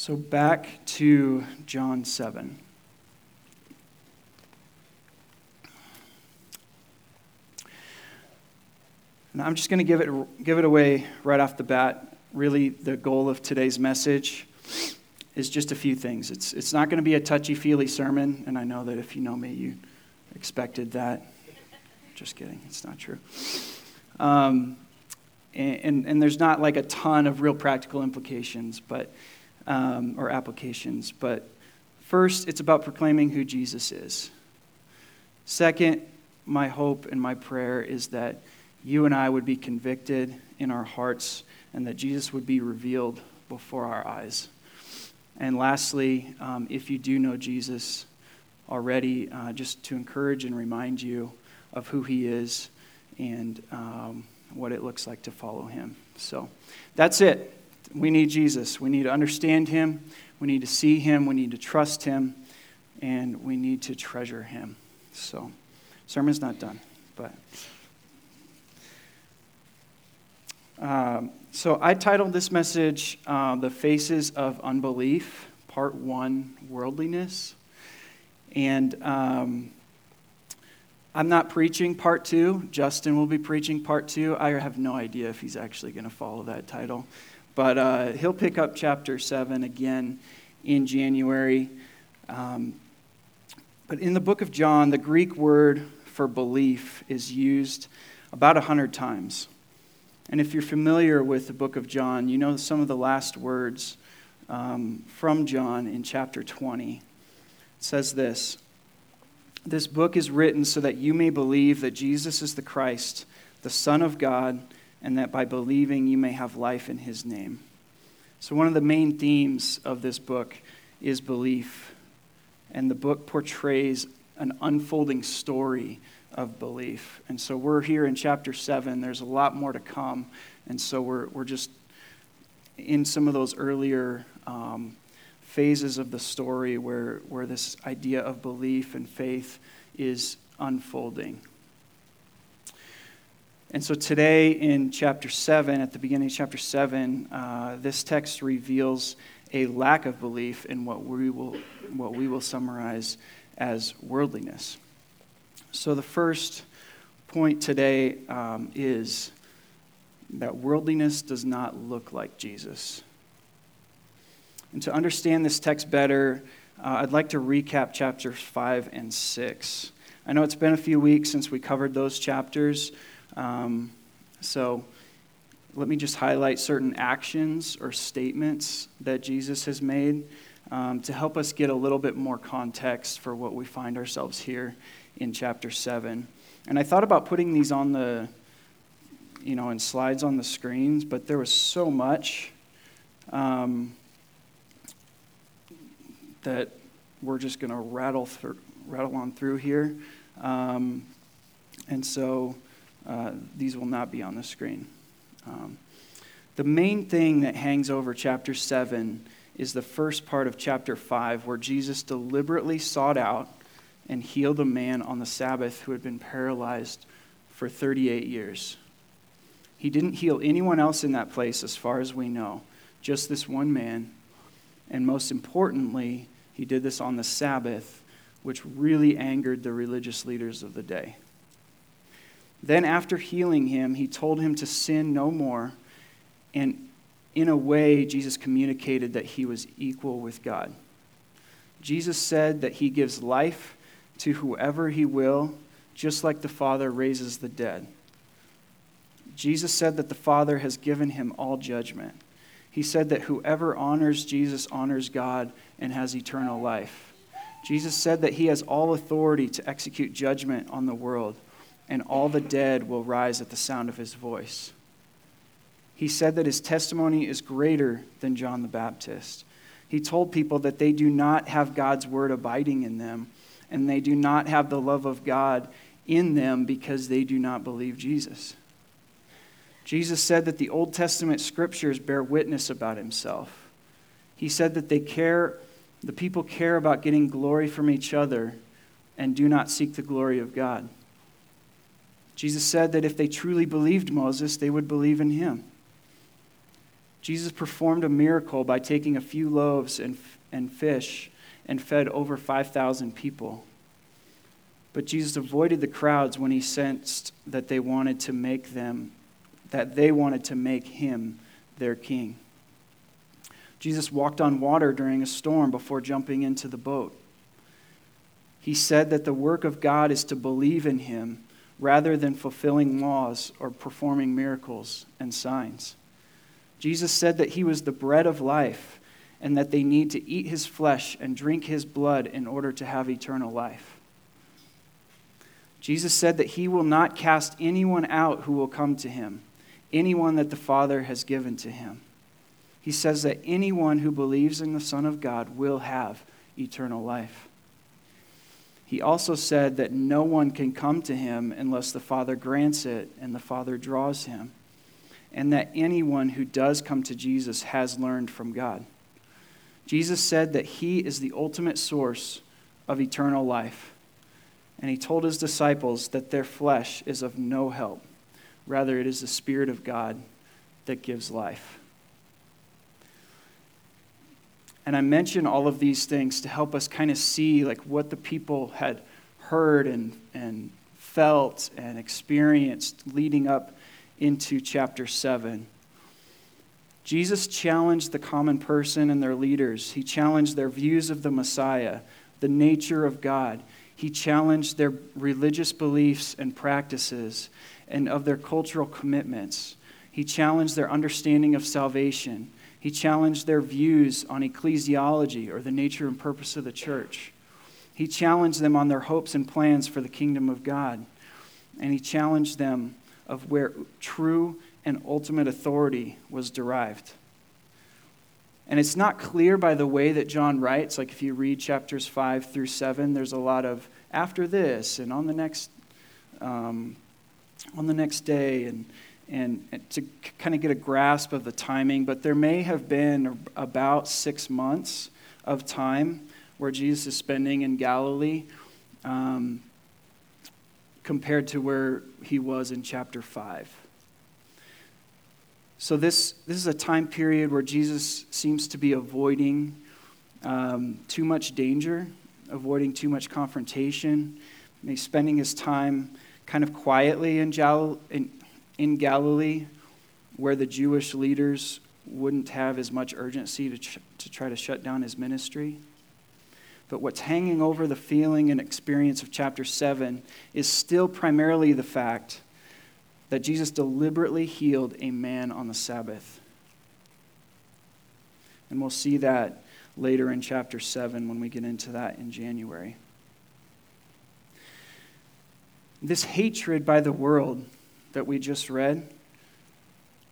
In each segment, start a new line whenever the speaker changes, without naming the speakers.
So back to John 7. And I'm just going to give it, give it away right off the bat. Really, the goal of today's message is just a few things. It's, it's not going to be a touchy feely sermon, and I know that if you know me, you expected that. Just kidding, it's not true. Um, and, and, and, there's not like a ton of real practical implications, but um, or applications. But first, it's about proclaiming who Jesus is. Second, my hope and my prayer is that you and I would be convicted in our hearts and that Jesus would be revealed before our eyes. And lastly, um, if you do know Jesus already, uh, just to encourage and remind you of who he is and um, what it looks like to follow him. So that's it we need Jesus. We need to understand him. We need to see him. We need to trust him. And we need to treasure him. So, sermon's not done, but. Um, so, I titled this message uh, The Faces of Unbelief, Part 1 Worldliness. And um, I'm not preaching part two. Justin will be preaching part two. I have no idea if he's actually going to follow that title. But uh, he'll pick up chapter 7 again in January. Um, but in the book of John, the Greek word for belief is used about 100 times. And if you're familiar with the book of John, you know some of the last words um, from John in chapter 20. It says this This book is written so that you may believe that Jesus is the Christ, the Son of God and that by believing you may have life in his name. So, one of the main themes of this book is belief. And the book portrays an unfolding story of belief. And so, we're here in chapter 7. There's a lot more to come. And so, we're, we're just in some of those earlier um, phases of the story where, where this idea of belief and faith is unfolding. And so today in chapter 7, at the beginning of chapter 7, uh, this text reveals a lack of belief in what we will, what we will summarize as worldliness. So the first point today um, is that worldliness does not look like Jesus. And to understand this text better, uh, I'd like to recap chapters 5 and 6. I know it's been a few weeks since we covered those chapters. Um, so let me just highlight certain actions or statements that Jesus has made um, to help us get a little bit more context for what we find ourselves here in chapter 7. And I thought about putting these on the, you know, in slides on the screens, but there was so much um, that we're just going to rattle rattle on through here. Um, and so uh, these will not be on the screen. Um, the main thing that hangs over chapter 7 is the first part of chapter 5, where Jesus deliberately sought out and healed a man on the Sabbath who had been paralyzed for 38 years. He didn't heal anyone else in that place, as far as we know, just this one man. And most importantly, he did this on the Sabbath, which really angered the religious leaders of the day. Then, after healing him, he told him to sin no more. And in a way, Jesus communicated that he was equal with God. Jesus said that he gives life to whoever he will, just like the Father raises the dead. Jesus said that the Father has given him all judgment. He said that whoever honors Jesus honors God and has eternal life. Jesus said that he has all authority to execute judgment on the world and all the dead will rise at the sound of his voice. He said that his testimony is greater than John the Baptist. He told people that they do not have God's word abiding in them, and they do not have the love of God in them because they do not believe Jesus. Jesus said that the Old Testament scriptures bear witness about himself. He said that they care, the people care about getting glory from each other and do not seek the glory of God. Jesus said that if they truly believed Moses, they would believe in him. Jesus performed a miracle by taking a few loaves and, and fish and fed over 5,000 people. But Jesus avoided the crowds when he sensed that they wanted to make them, that they wanted to make him their king. Jesus walked on water during a storm before jumping into the boat. He said that the work of God is to believe in him rather than fulfilling laws or performing miracles and signs. Jesus said that he was the bread of life and that they need to eat his flesh and drink his blood in order to have eternal life. Jesus said that he will not cast anyone out who will come to him, anyone that the Father has given to him. He says that anyone who believes in the Son of God will have eternal life. He also said that no one can come to him unless the Father grants it and the Father draws him, and that anyone who does come to Jesus has learned from God. Jesus said that he is the ultimate source of eternal life, and he told his disciples that their flesh is of no help. Rather, it is the Spirit of God that gives life. And I mention all of these things to help us kind of see like what the people had heard and, and felt and experienced leading up into chapter 7. Jesus challenged the common person and their leaders. He challenged their views of the Messiah, the nature of God. He challenged their religious beliefs and practices and of their cultural commitments. He challenged their understanding of salvation. He challenged their views on ecclesiology or the nature and purpose of the church. He challenged them on their hopes and plans for the kingdom of God. And he challenged them of where true and ultimate authority was derived. And it's not clear by the way that John writes. Like if you read chapters 5 through 7, there's a lot of after this and on the next, um, on the next day. And, and to kind of get a grasp of the timing, but there may have been about six months of time where Jesus is spending in Galilee um, compared to where he was in chapter 5. So, this, this is a time period where Jesus seems to be avoiding um, too much danger, avoiding too much confrontation. He's spending his time kind of quietly in, Jal- in, in Galilee where the Jewish leaders wouldn't have as much urgency to, ch- to try to shut down his ministry. But what's hanging over the feeling and experience of chapter 7 is still primarily the fact that Jesus deliberately healed a man on the Sabbath. And we'll see that later in chapter 7 when we get into that in January. This hatred by the world that we just read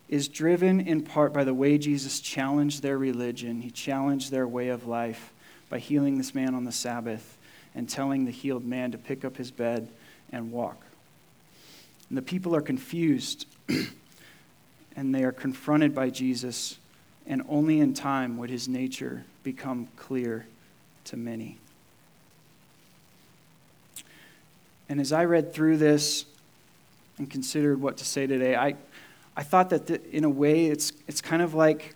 is driven in part by the way Jesus challenged their religion. He challenged their way of life by healing this man on the Sabbath and telling the healed man to pick up his bed and walk. And the people are confused and they are confronted by Jesus, and only in time would his nature become clear to many. And as I read through this, and considered what to say today, I, I thought that the, in a way it's, it's kind of like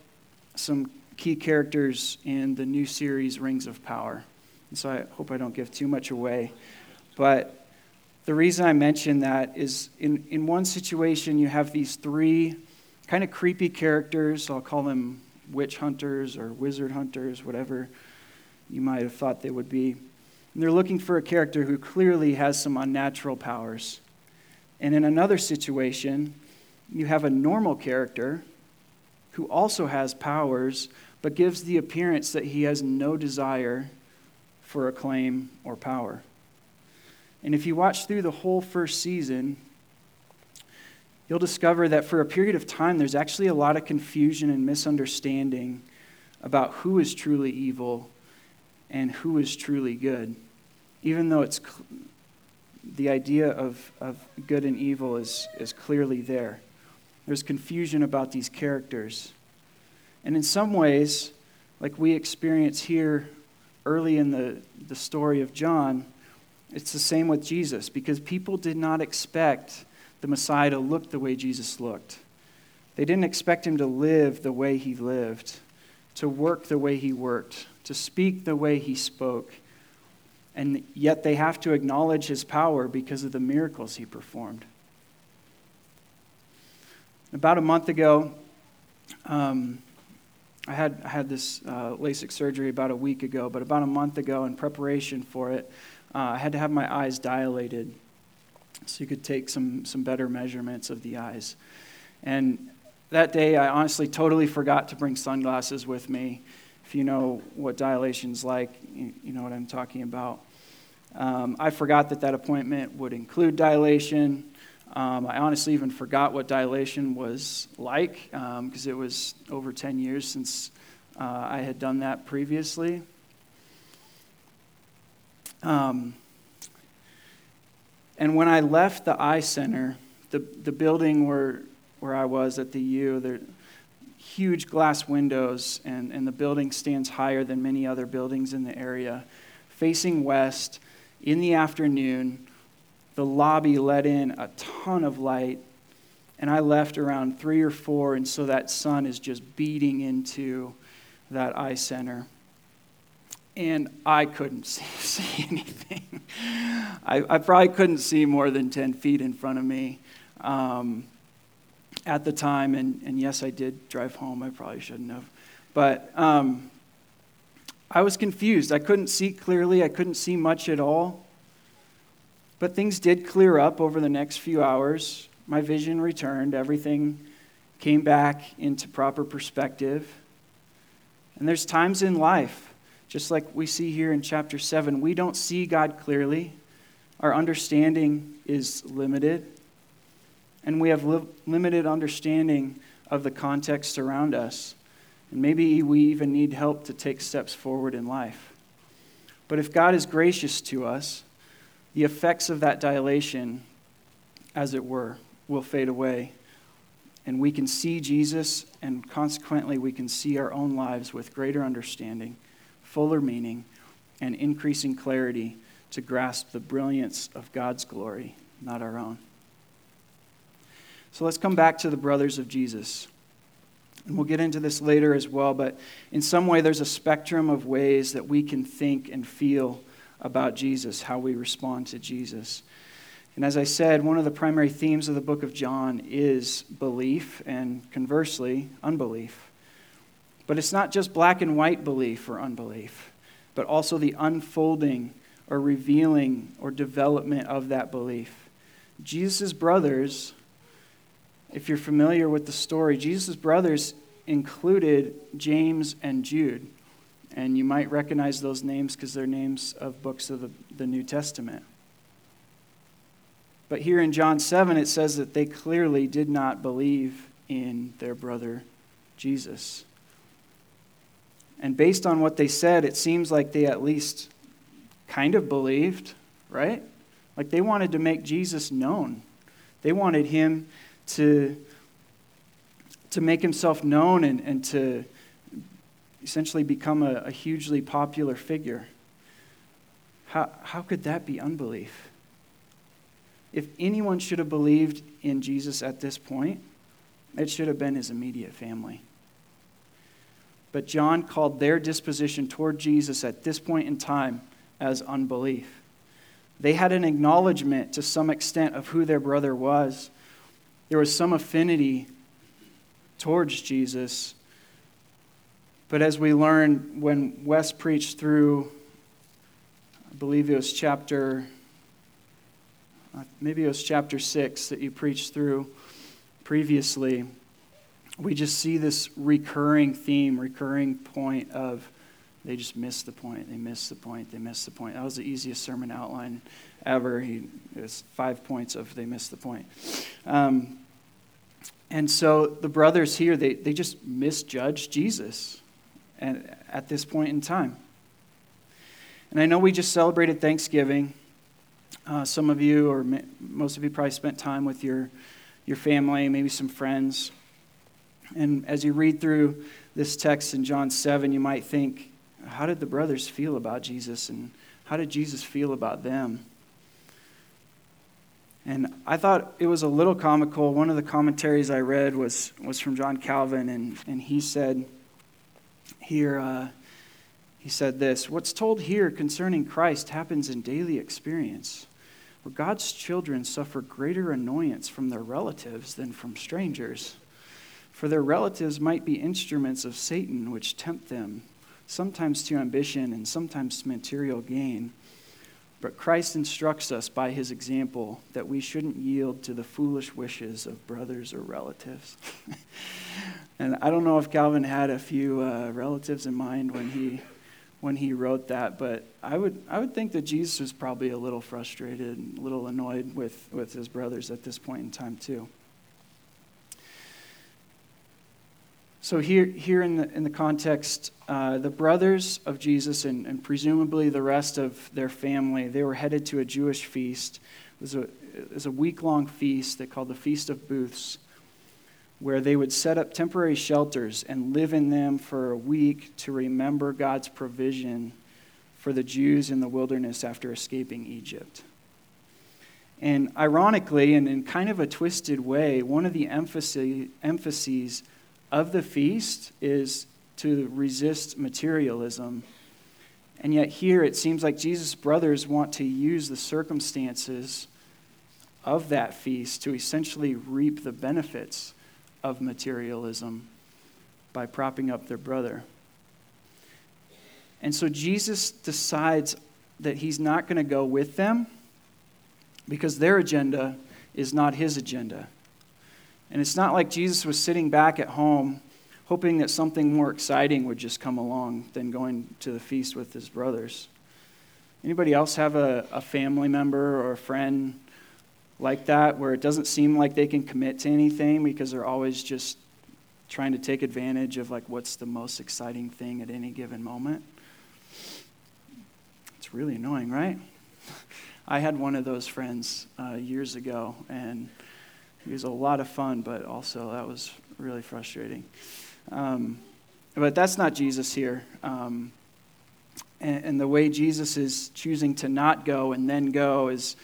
some key characters in the new series Rings of Power. And so I hope I don't give too much away. But the reason I mention that is in, in one situation, you have these three kind of creepy characters. I'll call them witch hunters or wizard hunters, whatever you might have thought they would be. And they're looking for a character who clearly has some unnatural powers. And in another situation, you have a normal character who also has powers, but gives the appearance that he has no desire for acclaim or power. And if you watch through the whole first season, you'll discover that for a period of time, there's actually a lot of confusion and misunderstanding about who is truly evil and who is truly good, even though it's the idea of, of good and evil is, is clearly there. There's confusion about these characters. And in some ways, like we experience here early in the, the story of John, it's the same with Jesus because people did not expect the Messiah to look the way Jesus looked. They didn't expect him to live the way he lived, to work the way he worked, to speak the way he spoke. And yet they have to acknowledge his power because of the miracles he performed. About a month ago, um, I had, I had this uh, LASIK surgery about a week ago, but about a month ago, in preparation for it, uh, I had to have my eyes dilated so you could take some, some better measurements of the eyes. And that day, I honestly totally forgot to bring sunglasses with me. If you know what dilation's like, you, know what I'm talking about. Um, I forgot that that appointment would include dilation. Um, I honestly even forgot what dilation was like because um, it was over 10 years since uh, I had done that previously. Um, and when I left the eye center, the, the building where, where I was at the U, there huge glass windows, and, and the building stands higher than many other buildings in the area, facing west in the afternoon. The lobby let in a ton of light, and I left around three or four, and so that sun is just beating into that eye center and I couldn't see, see anything. I, I, probably couldn't see more than 10 feet in front of me um, at the time. And, and, yes, I did drive home. I probably shouldn't have. But um, I was confused. I couldn't see clearly, I couldn't see much at all. But things did clear up over the next few hours. My vision returned, everything came back into proper perspective. And there's times in life just like we see here in chapter 7, we don't see God clearly. Our understanding is limited. And we have li- limited understanding of the context around us. And maybe we even need help to take steps forward in life. But if God is gracious to us, the effects of that dilation, as it were, will fade away. And we can see Jesus, and consequently, we can see our own lives with greater understanding fuller meaning, and increasing clarity to grasp the brilliance of God's glory, not our own. So let's come back to the brothers of Jesus. And we'll get into this later as well, but in some way, there's a spectrum of ways that we can think and feel about Jesus, how we respond to Jesus. And as I said, one of the primary themes of the book of John is belief, and conversely, unbelief. But it's not just black and white belief or unbelief, but also the unfolding or revealing or development of that belief. Jesus' brothers, if you're familiar with the story, Jesus' brothers included James and Jude. And you might recognize those names because they're names of books of the, the New Testament. But here in John 7, it says that they clearly did not believe in their brother Jesus. And based on what they said, it seems like they at least kind of believed, right? Like they wanted to make Jesus known. They wanted him to, to make himself known and, and to essentially become a, a hugely popular figure. How, how could that be unbelief? If anyone should have believed in Jesus at this point, it should have been his immediate family. But John called their disposition toward Jesus at this point in time as unbelief. They had an acknowledgement to some extent of who their brother was. There was some affinity towards Jesus. But as we learned when Wes preached through, I believe it was chapter, uh, maybe it was chapter 6 that you preached through previously we just see this recurring theme, recurring point of they just missed the point, they missed the point, they missed the point. That was the easiest sermon outline ever. He, it was five points of they missed the point. Um, and so the brothers here, they, they just misjudged Jesus and, at this point in time. And I know we just celebrated Thanksgiving. Uh, some of you, or most of you, probably spent time with your, your family, maybe some friends. And as you read through this text in John 7, you might think, how did the brothers feel about Jesus and how did Jesus feel about them? And I thought it was a little comical. One of the commentaries I read was, was from John Calvin, and, and he said here, uh, he said this What's told here concerning Christ happens in daily experience, where God's children suffer greater annoyance from their relatives than from strangers. For their relatives might be instruments of Satan, which tempt them, sometimes to ambition and sometimes to material gain. But Christ instructs us by his example that we shouldn't yield to the foolish wishes of brothers or relatives. and I don't know if Calvin had a few uh, relatives in mind when he when he wrote that, but I would I would think that Jesus was probably a little frustrated, and a little annoyed with, with his brothers at this point in time too. So, here, here in, the, in the context, uh, the brothers of Jesus and, and, presumably the rest of their family, they were headed to a Jewish feast. It was a, it was a week long feast they called the Feast of Booths, where they would set up temporary shelters and live in them for a week to remember God's provision for the Jews in the wilderness after escaping Egypt. And ironically, and in kind of a twisted way, one of the emphases, emphases of the feast is to resist materialism. And yet, here it seems like Jesus' brothers want to use the circumstances of that feast to essentially reap the benefits of materialism by propping up their brother. And so Jesus decides that he's not going to go with them because their agenda is not his agenda. And it's not like Jesus was sitting back at home hoping that something more exciting would just come along than going to the feast with his brothers. Anybody else have a, a family member or a friend like that where it doesn't seem like they can commit to anything because they're always just trying to take advantage of like what's the most exciting thing at any given moment? It's really annoying, right? I had one of those friends uh, years ago, and he was a lot of fun, but also that was really frustrating. Um, but that's not Jesus here. Um, and, and, the way Jesus is choosing to not go and then go is,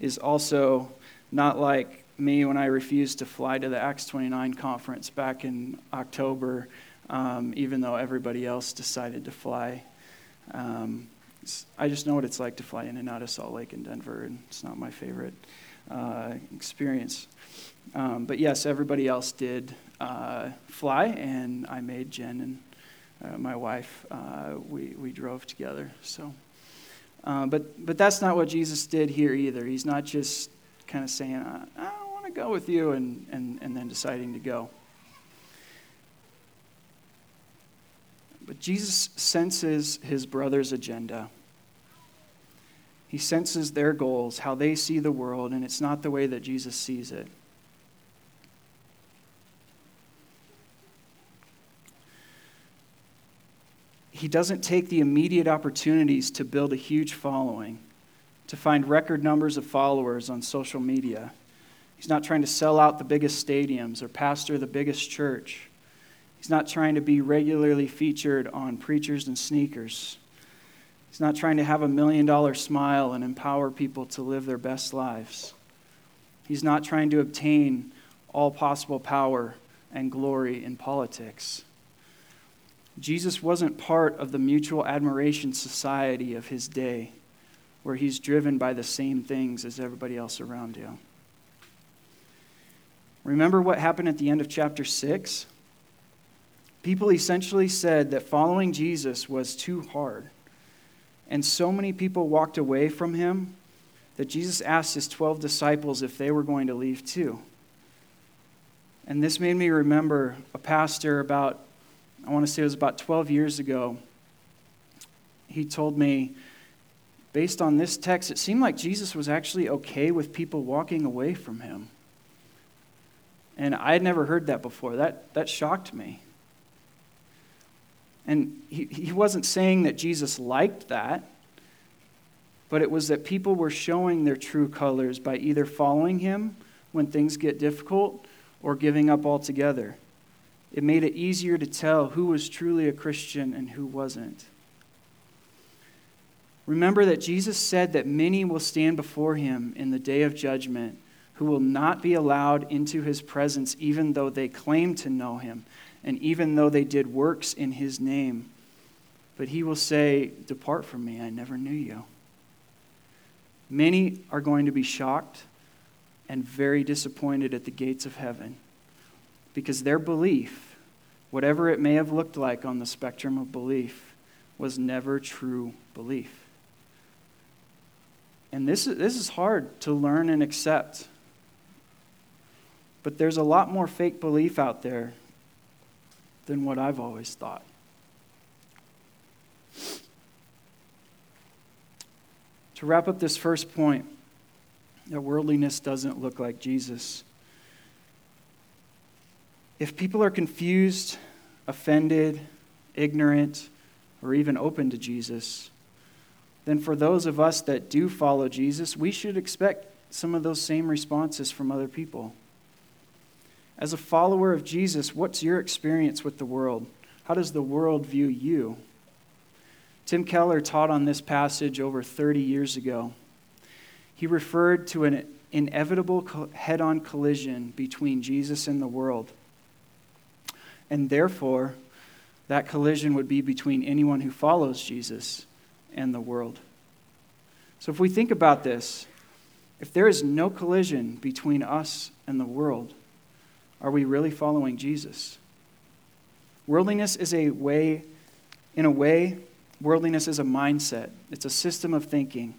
is also not like me when I refused to fly to the Acts 29 conference back in October, um, even though everybody else decided to fly. Um, I just know what it's like to fly in and out of Salt Lake and Denver, and it's not my favorite uh, experience. Um, but yes, everybody else did uh, fly, and I made Jen and uh, my wife, uh, we, we drove together. So, uh, but, but that's not what Jesus did here either. He's not just kind of saying, I, I want to go with you, and, and, and then deciding to go. But Jesus senses his brother's agenda. He senses their goals, how they see the world, and it's not the way that Jesus sees it. He doesn't take the immediate opportunities to build a huge following, to find record numbers of followers on social media. He's not trying to sell out the biggest stadiums or pastor the biggest church. He's not trying to be regularly featured on preachers and sneakers. He's not trying to have a million dollar smile and empower people to live their best lives. He's not trying to obtain all possible power and glory in politics. Jesus wasn't part of the mutual admiration society of his day, where he's driven by the same things as everybody else around him. Remember what happened at the end of chapter 6? People essentially said that following Jesus was too hard. And so many people walked away from him that Jesus asked his 12 disciples if they were going to leave too. And this made me remember a pastor about I want to say it was about 12 years ago, he told me, based on this text, it seemed like Jesus was actually okay with people walking away from him. And I had never heard that before. That, that shocked me. And he, he wasn't saying that Jesus liked that, but it was that people were showing their true colors by either following him when things get difficult or giving up altogether. It made it easier to tell who was truly a Christian and who wasn't. Remember that Jesus said that many will stand before him in the day of judgment who will not be allowed into his presence, even though they claim to know him, and even though they did works in his name. But he will say, Depart from me, I never knew you. Many are going to be shocked and very disappointed at the gates of heaven because their belief, whatever it may have looked like on the spectrum of belief, was never true belief. And this is, this is hard to learn and accept. But there's a lot more fake belief out there than what I've always thought. To wrap up this first point, that worldliness doesn't look like Jesus. If people are confused, offended, ignorant, or even open to Jesus, then for those of us that do follow Jesus, we should expect some of those same responses from other people. As a follower of Jesus, what's your experience with the world? How does the world view you? Tim Keller taught on this passage over 30 years ago. He referred to an inevitable head on collision between Jesus and the world. And therefore, that collision would be between anyone who follows Jesus and the world. So if we think about this, if there is no collision between us and the world, are we really following Jesus? Worldliness is a way, in a way, worldliness is a mindset, it's a system of thinking.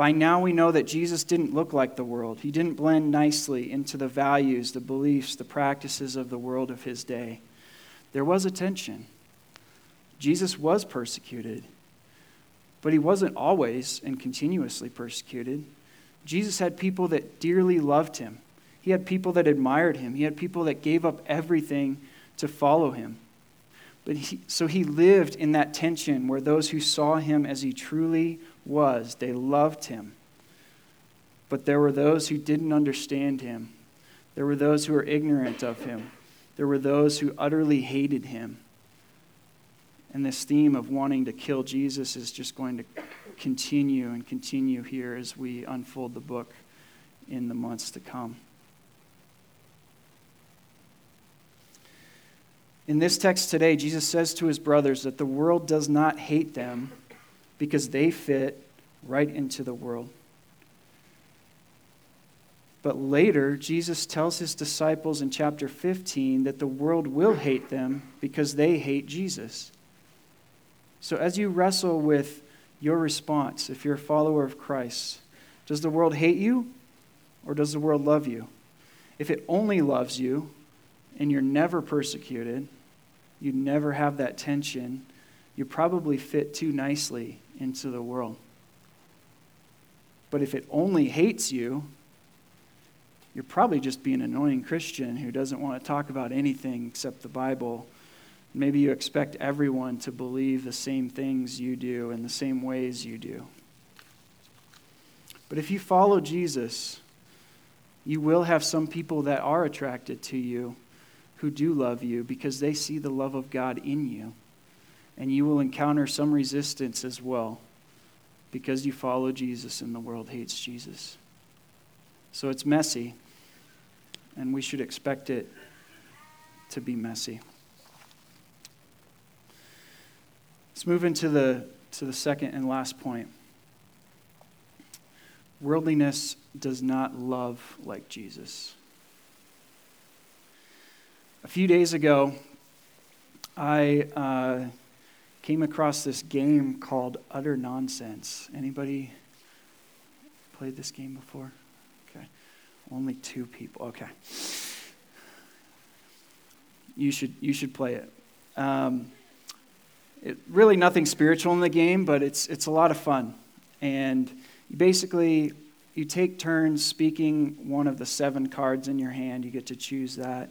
By now, we know that Jesus didn't look like the world. He didn't blend nicely into the values, the beliefs, the practices of the world of his day. There was a tension. Jesus was persecuted, but he wasn't always and continuously persecuted. Jesus had people that dearly loved him, he had people that admired him, he had people that gave up everything to follow him. But he, so he lived in that tension where those who saw him as he truly was, they loved him. But there were those who didn't understand him. There were those who were ignorant of him. There were those who utterly hated him. And this theme of wanting to kill Jesus is just going to continue and continue here as we unfold the book in the months to come. In this text today, Jesus says to his brothers that the world does not hate them because they fit right into the world. But later, Jesus tells his disciples in chapter 15 that the world will hate them because they hate Jesus. So, as you wrestle with your response, if you're a follower of Christ, does the world hate you or does the world love you? If it only loves you and you're never persecuted, you never have that tension, you probably fit too nicely into the world. But if it only hates you, you're probably just being an annoying Christian who doesn't want to talk about anything except the Bible Maybe you expect everyone to believe the same things you do in the same ways you do. But if you follow Jesus, you will have some people that are attracted to you who do love you because they see the love of God in you. And you will encounter some resistance as well because you follow Jesus and the world hates Jesus. So it's messy, and we should expect it to be messy. Let's move into the, to the second and last point. Worldliness does not love like Jesus. A few days ago, I uh, came across this game called Utter Nonsense. Anybody played this game before? Okay. Only two people. Okay. You should, you should play it. Um, it, really nothing spiritual in the game, but it's, it's a lot of fun. And you basically, you take turns speaking one of the seven cards in your hand. You get to choose that.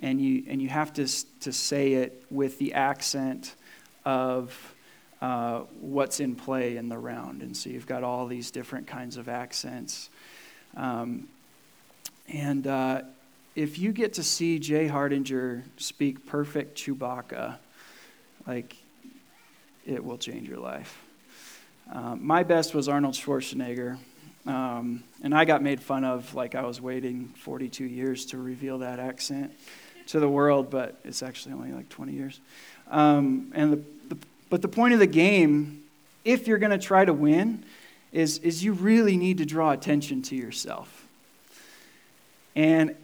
And you, and you have to, to say it with the accent of uh, what's in play in the round. And so you've got all these different kinds of accents. Um, and uh, if you get to see Jay Hardinger speak perfect Chewbacca, like it will change your life. Um, my best was Arnold Schwarzenegger. Um, and I got made fun of like I was waiting 42 years to reveal that accent to the world, but it's actually only like 20 years. Um, and the, the, but the point of the game, if you're going to try to win, is, is you really need to draw attention to yourself. And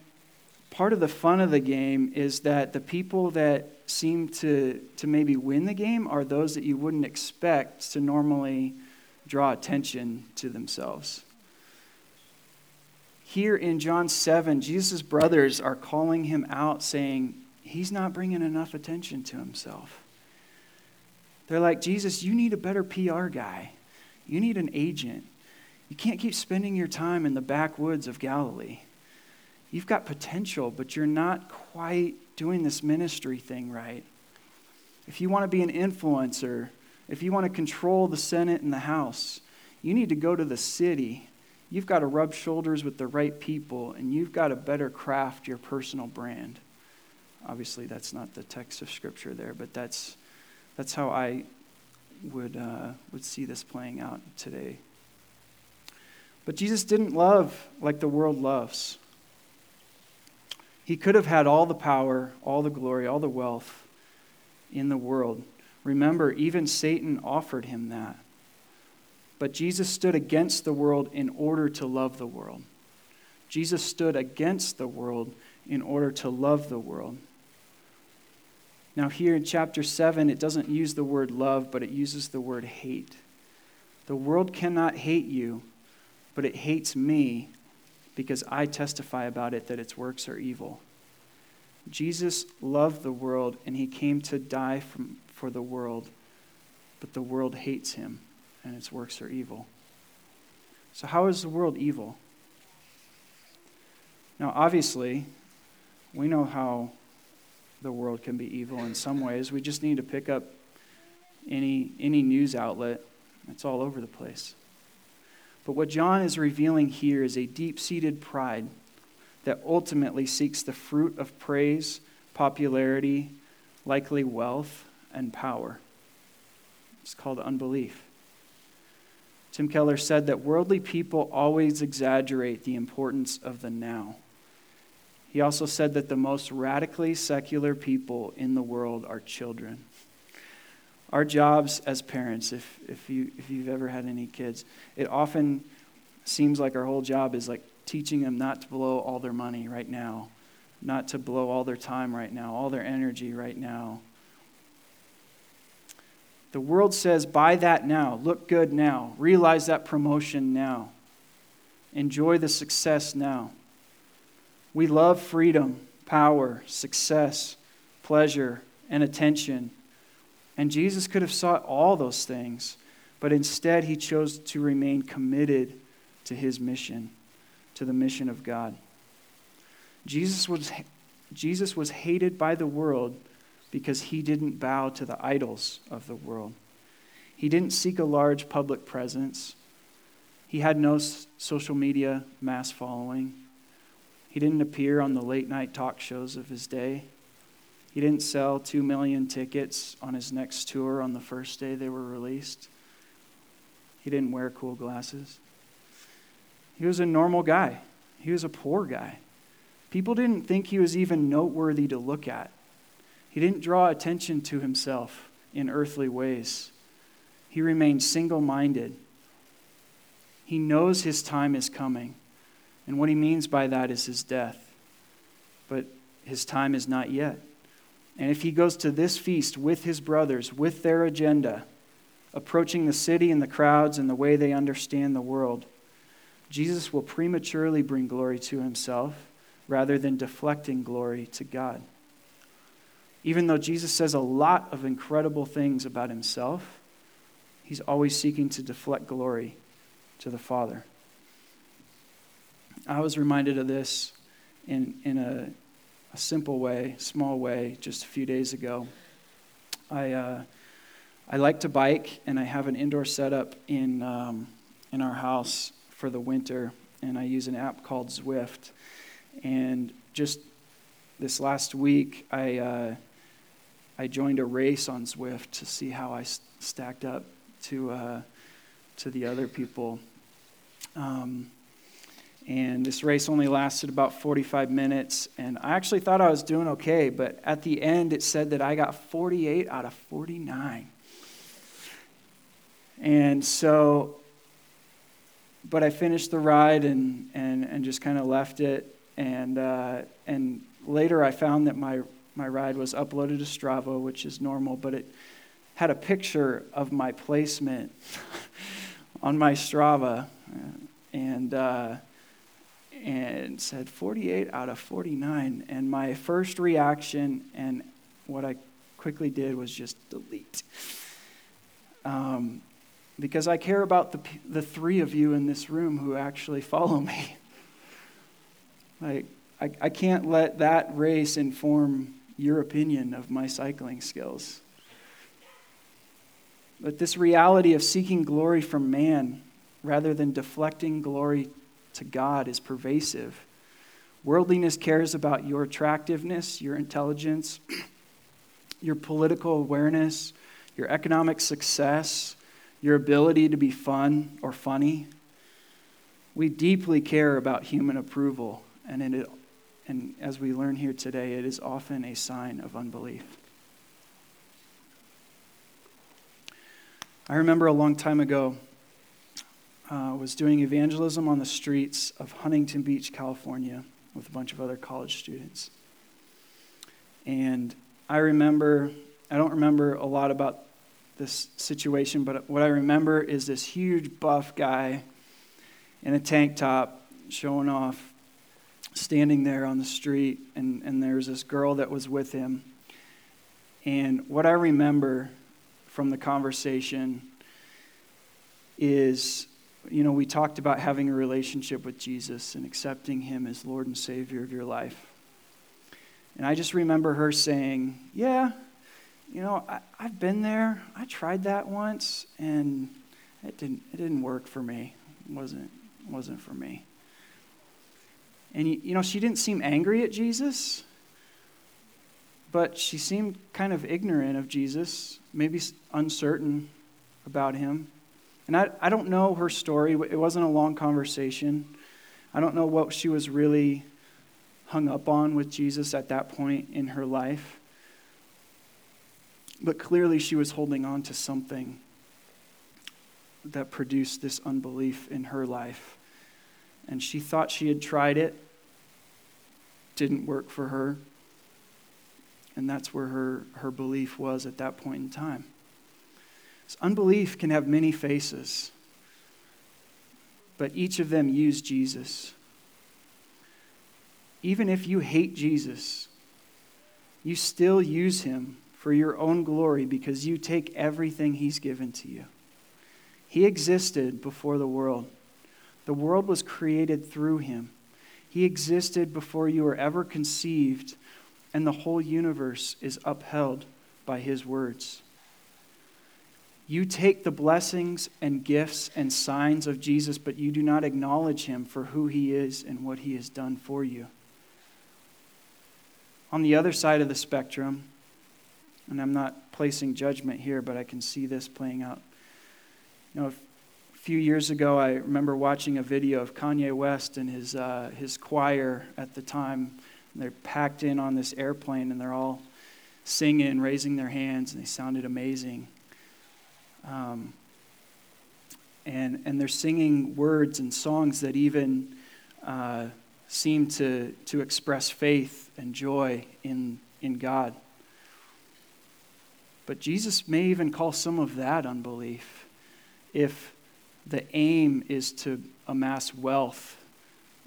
part of the fun of the game is that the people that seem to, to maybe win the game are those that you wouldn't expect to normally draw attention to themselves. Here in John 7, Jesus' brothers are calling him out, saying, He's not bringing enough attention to himself. They're like, Jesus, you need a better PR guy. You need an agent. You can't keep spending your time in the backwoods of Galilee. You've got potential, but you're not quite doing this ministry thing right. If you want to be an influencer, if you want to control the Senate and the House, you need to go to the city. You've got to rub shoulders with the right people, and you've got to better craft your personal brand. Obviously, that's not the text of Scripture there, but that's, that's how I would, uh, would see this playing out today. But Jesus didn't love like the world loves. He could have had all the power, all the glory, all the wealth in the world. Remember, even Satan offered him that. But Jesus stood against the world in order to love the world. Jesus stood against the world in order to love the world. Now, here in chapter 7, it doesn't use the word love, but it uses the word hate. The world cannot hate you, but it hates me because I testify about it that its works are evil. Jesus loved the world and he came to die from, for the world, but the world hates him and its works are evil. So, how is the world evil? Now, obviously, we know how the world can be evil in some ways. We just need to pick up any, any news outlet, it's all over the place. But what John is revealing here is a deep seated pride that ultimately seeks the fruit of praise, popularity, likely wealth, and power. It's called unbelief. Tim Keller said that worldly people always exaggerate the importance of the now. He also said that the most radically secular people in the world are children. Our jobs as parents, if, if, you, if you've ever had any kids, it often seems like our whole job is like teaching them not to blow all their money right now, not to blow all their time right now, all their energy right now. The world says, buy that now, look good now, realize that promotion now, enjoy the success now. We love freedom, power, success, pleasure, and attention. And Jesus could have sought all those things, but instead he chose to remain committed to his mission to the mission of God. Jesus was, Jesus was hated by the world because he didn't bow to the idols of the world. He didn't seek a large public presence. He had no social media mass following. He didn't appear on the late night talk shows of his day. He didn't sell two million tickets on his next tour on the first day they were released. He didn't wear cool glasses. He was a normal guy, he was a poor guy. People didn't think he was even noteworthy to look at. He didn't draw attention to himself in earthly ways. He remained single minded. He knows his time is coming. And what he means by that is his death. But his time is not yet. And if he goes to this feast with his brothers, with their agenda, approaching the city and the crowds and the way they understand the world, Jesus will prematurely bring glory to himself rather than deflecting glory to God. Even though Jesus says a lot of incredible things about himself, he's always seeking to deflect glory to the Father. I was reminded of this in, in a, a simple way, small way, just a few days ago. I, uh, I like to bike, and I have an indoor setup in, um, in our house for the winter, and I use an app called Zwift. And just this last week, I uh, I joined a race on Zwift to see how I st- stacked up to uh, to the other people. Um, and this race only lasted about 45 minutes. And I actually thought I was doing okay, but at the end it said that I got 48 out of 49. And so, but I finished the ride and, and, and just kind of left it. And, uh, and later I found that my, my ride was uploaded to Strava, which is normal, but it had a picture of my placement on my Strava. And, uh, and said 48 out of 49. And my first reaction, and what I quickly did was just delete. Um, because I care about the, the three of you in this room who actually follow me. Like, I, I can't let that race inform your opinion of my cycling skills. But this reality of seeking glory from man rather than deflecting glory to God is pervasive. Worldliness cares about your attractiveness, your intelligence, your political awareness, your economic success, your ability to be fun or funny. We deeply care about human approval, and, in it, and as we learn here today, it is often a sign of unbelief. I remember a long time ago, uh, was doing evangelism on the streets of Huntington Beach, California, with a bunch of other college students. And I remember, I don't remember a lot about this situation, but what I remember is this huge buff guy in a tank top showing off, standing there on the street, and, and there's this girl that was with him. And what I remember from the conversation is you know, we talked about having a relationship with Jesus and accepting him as Lord and Savior of your life. And I just remember her saying, Yeah, you know, I, have been there. I tried that once, and it didn't, it didn't work for me. It wasn't, wasn't for me. And, you know, she didn't seem angry at Jesus, but she seemed kind of ignorant of Jesus, maybe uncertain about him. And I, I don't know her story. It wasn't a long conversation. I don't know what she was really hung up on with Jesus at that point in her life. But clearly, she was holding on to something that produced this unbelief in her life. And she thought she had tried it, didn't work for her. And that's where her, her belief was at that point in time. So unbelief can have many faces, but each of them use Jesus. Even if you hate Jesus, you still use him for your own glory because you take everything he's given to you. He existed before the world. The world was created through him. He existed before you were ever conceived, and the whole universe is upheld by his words. You take the blessings and gifts and signs of Jesus, but you do not acknowledge him for who he is and what he has done for you. On the other side of the spectrum, and I'm not placing judgment here, but I can see this playing out. You know, a few years ago, I remember watching a video of Kanye West and his, uh, his choir at the time. they're packed in on this airplane and they're all singing, raising their hands, and they sounded amazing. Um, and, and they're singing words and songs that even uh, seem to, to express faith and joy in, in God. But Jesus may even call some of that unbelief if the aim is to amass wealth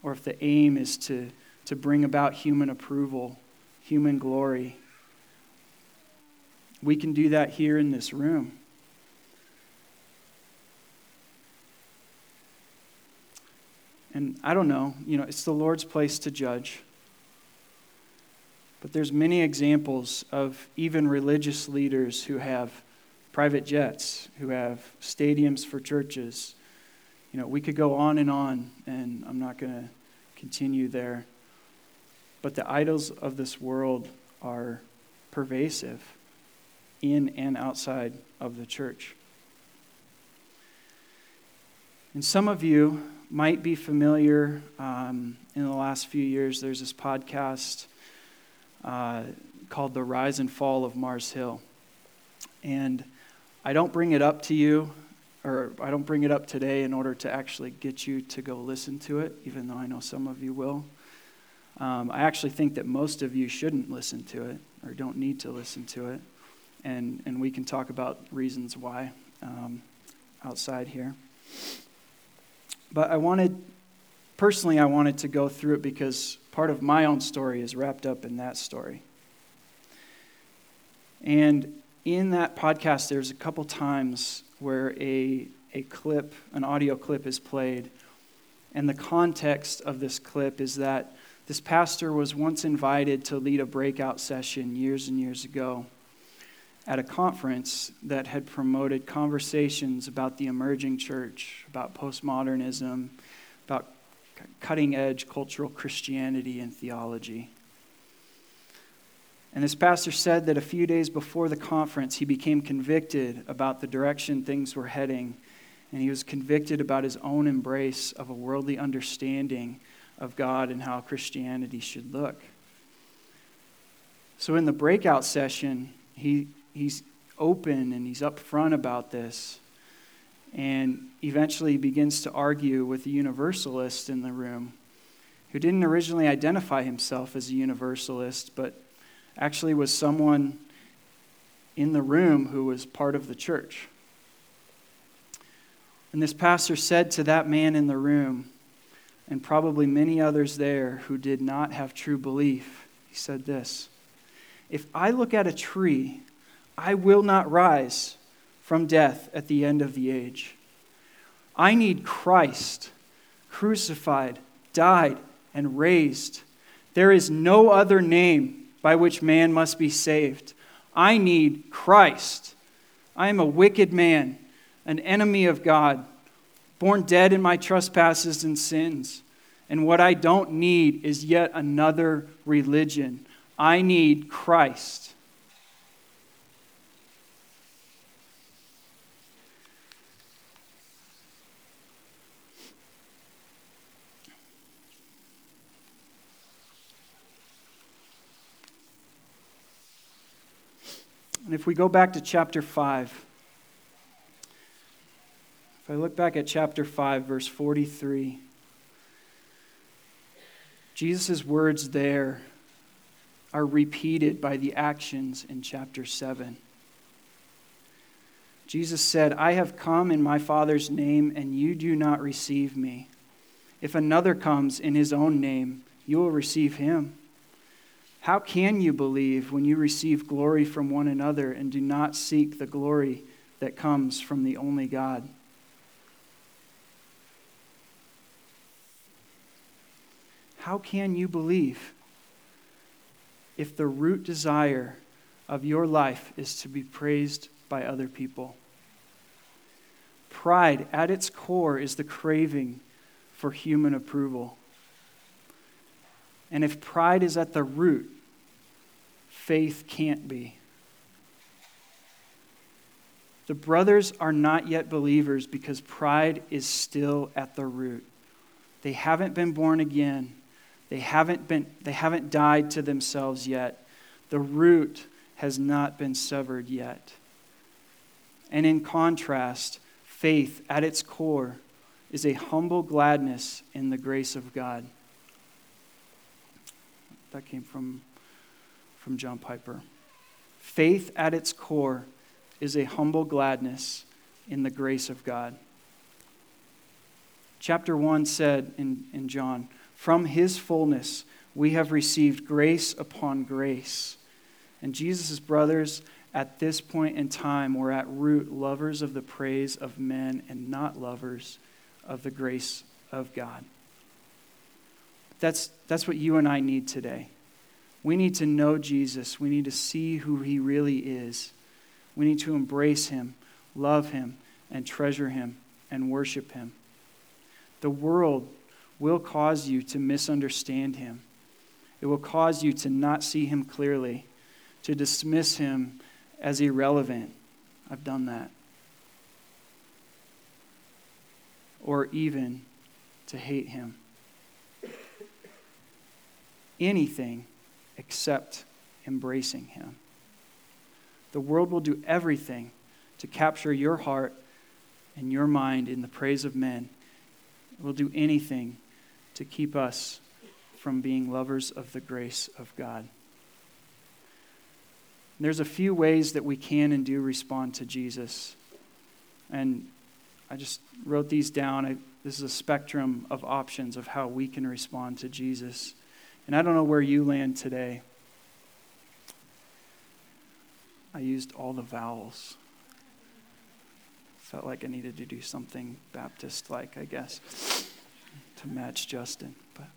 or if the aim is to, to bring about human approval, human glory. We can do that here in this room. And I don't know, you know, it's the Lord's place to judge. But there's many examples of even religious leaders who have private jets, who have stadiums for churches. You know, we could go on and on, and I'm not going to continue there. But the idols of this world are pervasive in and outside of the church. And some of you might be familiar um, in the last few years, there's this podcast uh, called The Rise and Fall of Mars Hill. And I don't bring it up to you, or I don't bring it up today in order to actually get you to go listen to it, even though I know some of you will. Um, I actually think that most of you shouldn't listen to it or don't need to listen to it. And, and we can talk about reasons why um, outside here. But I wanted, personally, I wanted to go through it because part of my own story is wrapped up in that story. And in that podcast, there's a couple times where a, a clip, an audio clip, is played. And the context of this clip is that this pastor was once invited to lead a breakout session years and years ago at a conference that had promoted conversations about the emerging church, about postmodernism, about cutting edge cultural Christianity and theology. And this pastor said that a few days before the conference, he became convicted about the direction things were heading. And he was convicted about his own embrace of a worldly understanding of God and how Christianity should look. So in the breakout session, he, he's open and he's upfront about this. And eventually begins to argue with a universalist in the room who didn't originally identify himself as a universalist, but actually was someone in the room who was part of the church. And this pastor said to that man in the room, and probably many others there who did not have true belief, he said this If I look at a tree, I will not rise from death at the end of the age. I need Christ crucified, died, and raised. There is no other name by which man must be saved. I need Christ. I am a wicked man, an enemy of God, born dead in my trespasses and sins. And what I don't need is yet another religion. I need Christ. And if we go back to chapter 5, if I look back at chapter 5, verse 43, Jesus' words there are repeated by the actions in chapter 7. Jesus said, I have come in my Father's name, and you do not receive me. If another comes in his own name, you will receive him. How can you believe when you receive glory from one another and do not seek the glory that comes from the only God? How can you believe if the root desire of your life is to be praised by other people? Pride, at its core, is the craving for human approval. And if pride is at the root, faith can't be. The brothers are not yet believers because pride is still at the root. They haven't been born again. They haven't, been, they haven't died to themselves yet. The root has not been severed yet. And in contrast, faith at its core is a humble gladness in the grace of God. That came from from John Piper. Faith at its core is a humble gladness in the grace of God. Chapter 1 said in, in John, From his fullness we have received grace upon grace. And Jesus' brothers at this point in time were at root lovers of the praise of men and not lovers of the grace of God. That's, that's what you and I need today. We need to know Jesus. We need to see who he really is. We need to embrace him, love him, and treasure him and worship him. The world will cause you to misunderstand him. It will cause you to not see him clearly, to dismiss him as irrelevant. I've done that. Or even to hate him. Anything except embracing him. The world will do everything to capture your heart and your mind in the praise of men. It will do anything to keep us from being lovers of the grace of God. There's a few ways that we can and do respond to Jesus. And I just wrote these down. I, this is a spectrum of options of how we can respond to Jesus. And I don't know where you land today. I used all the vowels. Felt like I needed to do something Baptist like, I guess, to match Justin. But,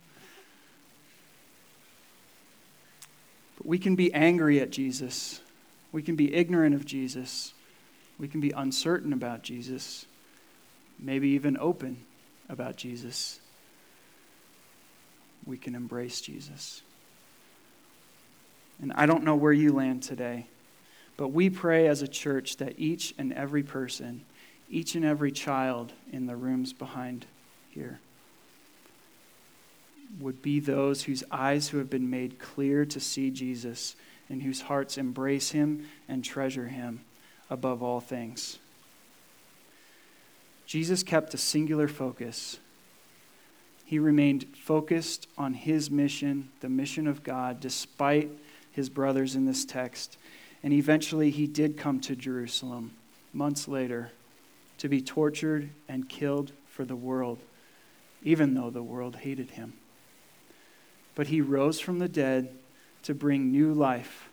but we can be angry at Jesus. We can be ignorant of Jesus. We can be uncertain about Jesus. Maybe even open about Jesus. We can embrace Jesus. And I don't know where you land today, but we pray as a church that each and every person each and every child in the rooms behind here would be those whose eyes who have been made clear to see Jesus and whose hearts embrace him and treasure him above all things. Jesus kept a singular focus. He remained focused on his mission, the mission of God, despite his brothers in this text. And eventually he did come to Jerusalem months later to be tortured and killed for the world, even though the world hated him. But he rose from the dead to bring new life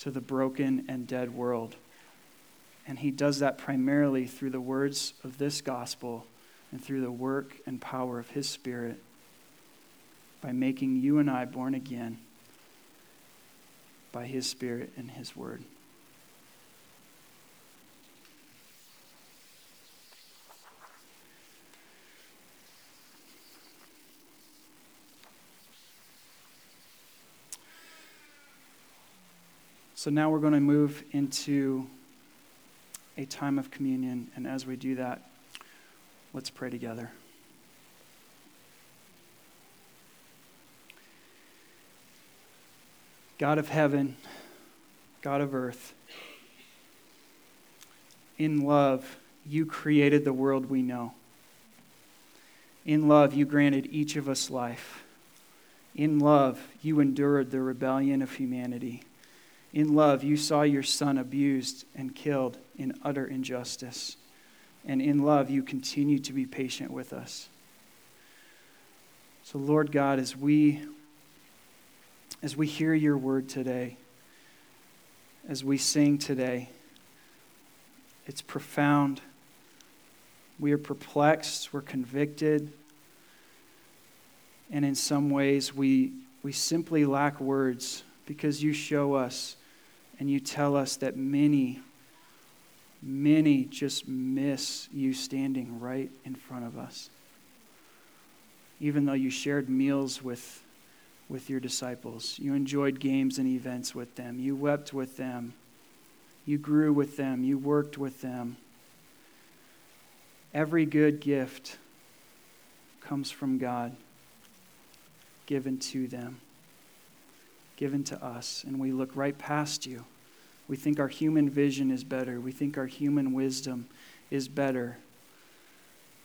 to the broken and dead world. And he does that primarily through the words of this gospel and through the work and power of his Spirit by making you and I born again by his Spirit and his word. So now we're going to move into a time of communion. And as we do that, let's pray together. God of heaven, God of earth, in love, you created the world we know. In love, you granted each of us life. In love, you endured the rebellion of humanity. In love, you saw your son abused and killed in utter injustice. And in love, you continue to be patient with us. So, Lord God, as we as we hear your word today, as we sing today, it's profound. We are perplexed, we're convicted, and in some ways we, we simply lack words because you show us and you tell us that many, many just miss you standing right in front of us. Even though you shared meals with, with your disciples, you enjoyed games and events with them, you wept with them, you grew with them, you worked with them. Every good gift comes from God, given to them given to us, and we look right past you. We think our human vision is better, we think our human wisdom is better.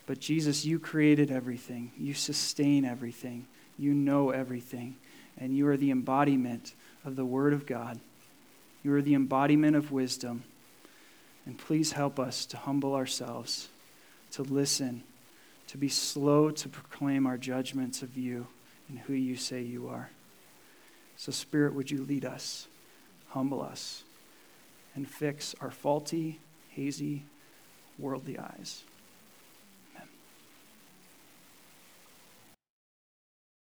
But Jesus, you created everything, you sustain everything, you know everything, and you are the embodiment of the Word of God. You are the embodiment of wisdom. And please help us to humble ourselves, to listen, to be slow to proclaim our judgments of you and who you say you are. So, Spirit, would you lead us, humble us, and fix our faulty, hazy, worldly eyes?